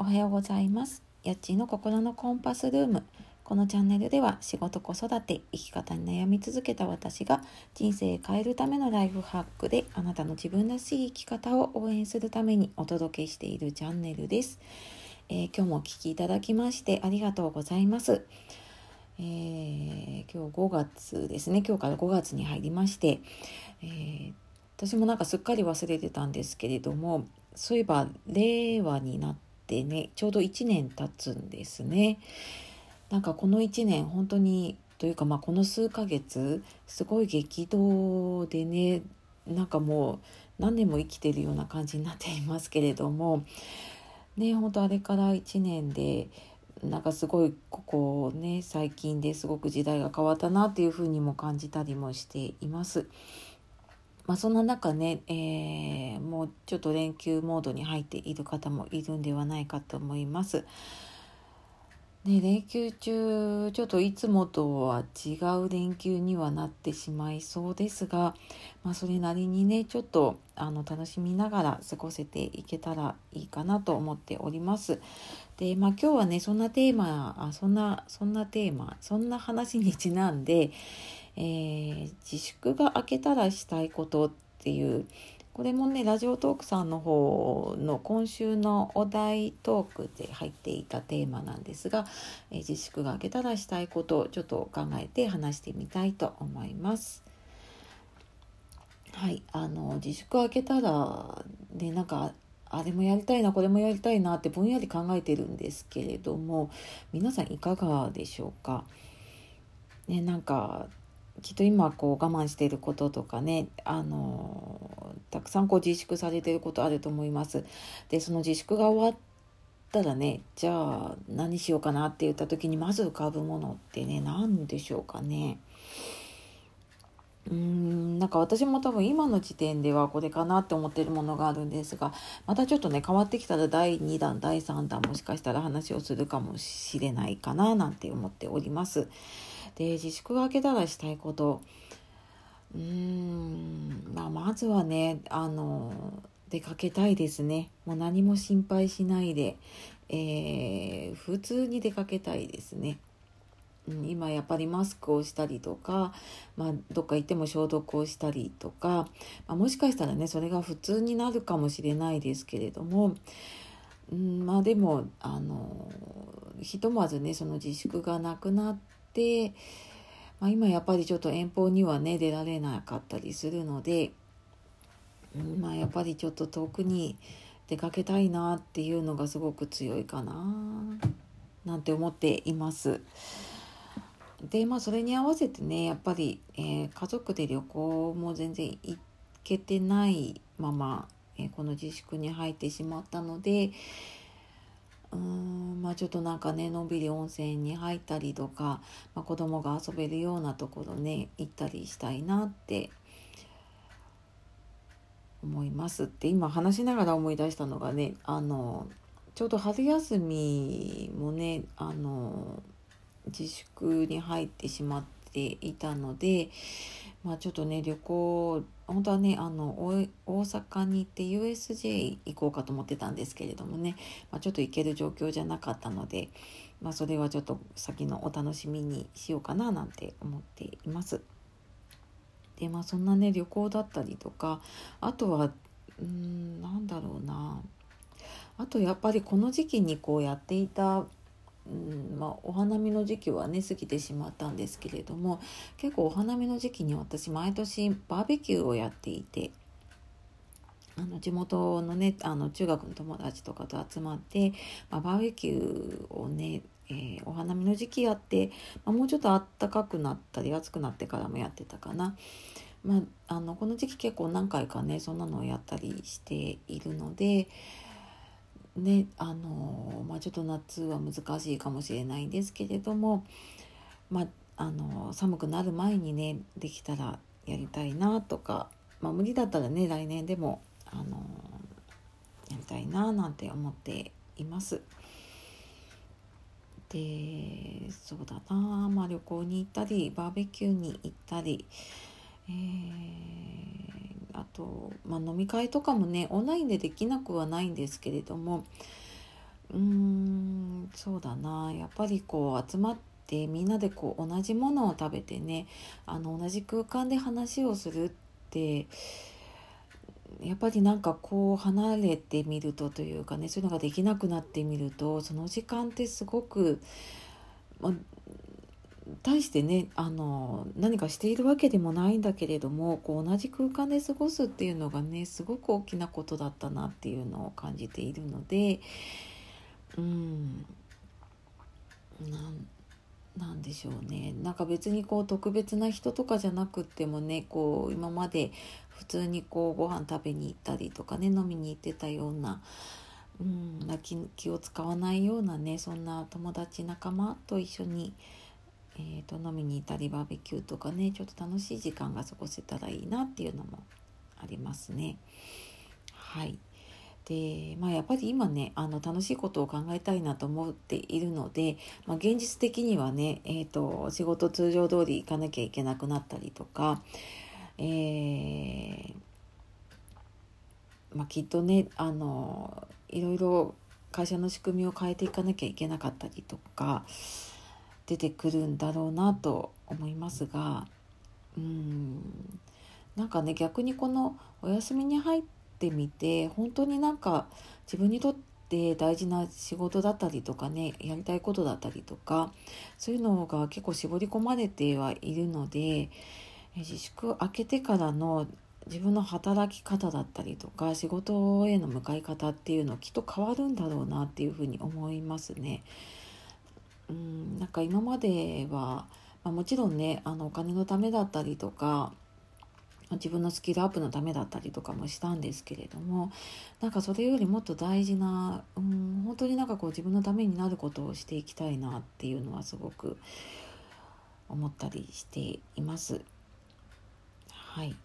おはようございます。やっちの心のコンパスルーム。このチャンネルでは仕事子育て生き方に悩み続けた私が人生変えるためのライフハックであなたの自分らしい生き方を応援するためにお届けしているチャンネルです。えー、今日もお聴きいただきましてありがとうございます。えー、今日5月ですね今日から5月に入りまして、えー、私もなんかすっかり忘れてたんですけれどもそういえば令和になってってねちょうど1年経つんですね。なんかこの1年本当にというかまあこの数ヶ月すごい激動でねなんかもう何年も生きてるような感じになっていますけれどもね本当あれから1年でなんかすごいここね最近ですごく時代が変わったなっていうふうにも感じたりもしています。まあ、そんな中ね、えー、もうちょっと連休モードに入っている方もいるんではないかと思います。ね、連休中ちょっといつもとは違う連休にはなってしまいそうですが、まあ、それなりにねちょっとあの楽しみながら過ごせていけたらいいかなと思っております。で、まあ、今日はねそんなテーマあそんなそんなテーマそんな話にちなんで、えー、自粛が明けたらしたいことっていうこれもねラジオトークさんの方の今週のお題トークで入っていたテーマなんですが、え、自粛が明けたらしたいことをちょっと考えて話してみたいと思います。はい、あの自粛明けたらねなんかあれもやりたいなこれもやりたいなってぼんやり考えてるんですけれども皆さんいかがでしょうか？ね、なんかきっと今こう我慢していることとかねあのたくさんこう自粛されてることあると思います。でその自粛が終わったらねじゃあ何しようかなって言った時にまず浮かぶものってね何でしょうかね。うーんなんか私も多分今の時点ではこれかなって思ってるものがあるんですがまたちょっとね変わってきたら第2弾第3弾もしかしたら話をするかもしれないかななんて思っております。で自粛が明けたらしたいこと。うーん、まあ、まずはねあの出かけたいですね。もう何も心配しないで、えー、普通に出かけたいですね。今やっぱりマスクをしたりとか、まあ、どっか行っても消毒をしたりとか、まあ、もしかしたらねそれが普通になるかもしれないですけれども、うん、まあでもあのひとまずねその自粛がなくなって、まあ、今やっぱりちょっと遠方にはね出られなかったりするので、まあ、やっぱりちょっと遠くに出かけたいなっていうのがすごく強いかななんて思っています。でまあそれに合わせてねやっぱり、えー、家族で旅行も全然行けてないまま、えー、この自粛に入ってしまったので、うーんまあちょっとなんかねのんびり温泉に入ったりとか、まあ、子供が遊べるようなところね行ったりしたいなって思います。って今話しながら思い出したのがねあのちょうど春休みもねあの自粛に入ってしまっていたのでまあちょっとね旅行本当はねあの大阪に行って USJ 行こうかと思ってたんですけれどもね、まあ、ちょっと行ける状況じゃなかったので、まあ、それはちょっと先のお楽しみにしようかななんて思っています。でまあそんなね旅行だったりとかあとはうんなんだろうなあとやっぱりこの時期にこうやっていたうんまあ、お花見の時期はね過ぎてしまったんですけれども結構お花見の時期に私毎年バーベキューをやっていてあの地元のねあの中学の友達とかと集まって、まあ、バーベキューをね、えー、お花見の時期やって、まあ、もうちょっと暖かくなったり暑くなってからもやってたかな。まあ、あのこの時期結構何回かねそんなのをやったりしているので、ねあのまあ、ちょっと夏は難しいかもしれないんですけれども、まあ、あの寒くなる前にねできたらやりたいなとか、まあ、無理だったらね来年でもあのやりたいななんて思っています。でそうだな、まあ、旅行に行ったりバーベキューに行ったり、えーあと、まあ、飲み会とかもねオンラインでできなくはないんですけれどもうーんそうだな。やっぱりこう集まってみんなでこう同じものを食べてねあの同じ空間で話をするってやっぱりなんかこう離れてみるとというかねそういうのができなくなってみるとその時間ってすごく、まあ、対してねあの何かしているわけでもないんだけれどもこう同じ空間で過ごすっていうのがねすごく大きなことだったなっていうのを感じているのでうんなんでしょうね。なんか別にこう特別な人とかじゃなくってもねこう今まで普通にこうご飯食べに行ったりとかね飲みに行ってたようなうん気気を使わないようなねそんな友達仲間と一緒に、えーと、飲みに行ったりバーベキューとかねちょっと楽しい時間が過ごせたらいいなっていうのもありますね。はいで、まあ、やっぱり今ねあの楽しいことを考えたいなと思っているので、まあ、現実的にはね、えーと、仕事通常通り行かなきゃいけなくなったりとか、えー、まあ、きっとねあのいろいろ会社の仕組みを変えていかなきゃいけなかったりとか出てくるんだろうなと思いますがうんなんかね逆にこのお休みに入ってみて本当になんか自分にとって大事な仕事だったりとかねやりたいことだったりとかそういうのが結構絞り込まれてはいるので自粛明けてからの自分の働き方だったりとか仕事への向かい方っていうのはきっと変わるんだろうなっていうふうに思いますね。うんなんか今までは、まあ、もちろんねあのお金のためだったりとか自分のスキルアップのためだったりとかもしたんですけれどもなんかそれよりもっと大事な、うん、本当になんかこう自分のためになることをしていきたいなっていうのはすごく思ったりしています。はい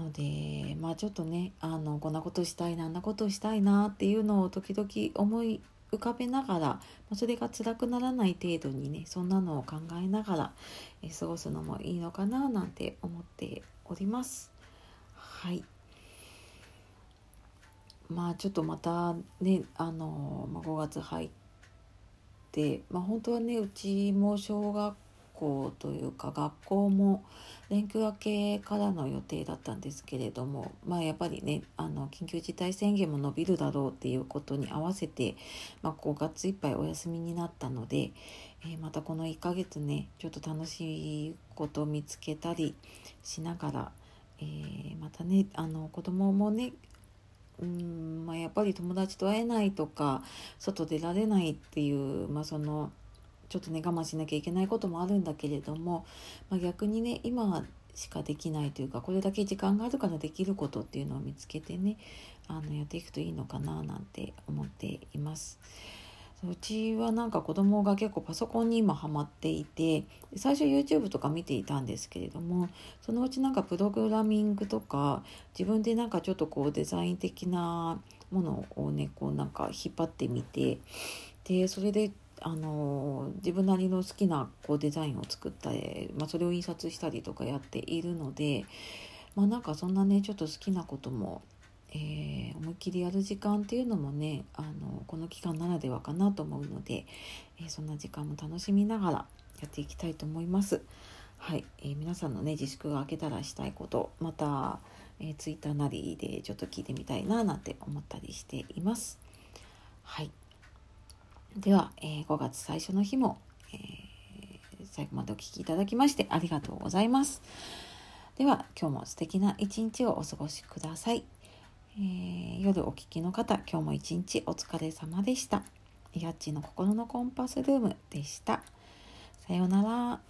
のでまあちょっとねあのこんなことしたいなあんなことしたいなっていうのを時々思い浮かべながらそれが辛くならない程度にねそんなのを考えながら、え過ごすのもいいのかななんて思っております。はいまあちょっとまたねあの、まあ、5月入って、まあ、本当はねうちも小学校というか学校も連休明けからの予定だったんですけれどもまあやっぱりねあの緊急事態宣言も伸びるだろうっていうことに合わせて、まあ、5月いっぱいお休みになったので、えー、またこの1ヶ月ねちょっと楽しいことを見つけたりしながら、えー、またねあの子供もねうんまあ、やっぱり友達と会えないとか外出られないっていう、まあ、そのちょっとね我慢しなきゃいけないこともあるんだけれども、まあ、逆にね今しかできないというかこれだけ時間があるからできることっていうのを見つけてねあのやっていくといいのかななんて思っています。うちはなんか子供が結構パソコンに今ハマっていて最初 YouTube とか見ていたんですけれどもそのうちなんかプログラミングとか自分でなんかちょっとこうデザイン的なものをねこうなんか引っ張ってみてでそれであの自分なりの好きなこうデザインを作ったり、まあ、それを印刷したりとかやっているので、まあ、なんかそんなねちょっと好きなことも、えー、思いっきりやる時間っていうのもねあのこの期間ならではかなと思うので、えー、そんな時間も楽しみながらやっていきたいと思います。はい、えー、皆さんのね自粛が明けたらしたいことまた、えー、ツイッターなりでちょっと聞いてみたいななんて思ったりしています。はいでは、えー、5月最初の日も、えー、最後までお聴きいただきましてありがとうございます。では今日も素敵な一日をお過ごしください。えー、夜お聴きの方今日も一日お疲れ様でした。やっちの心のコンパスルームでした。さようなら。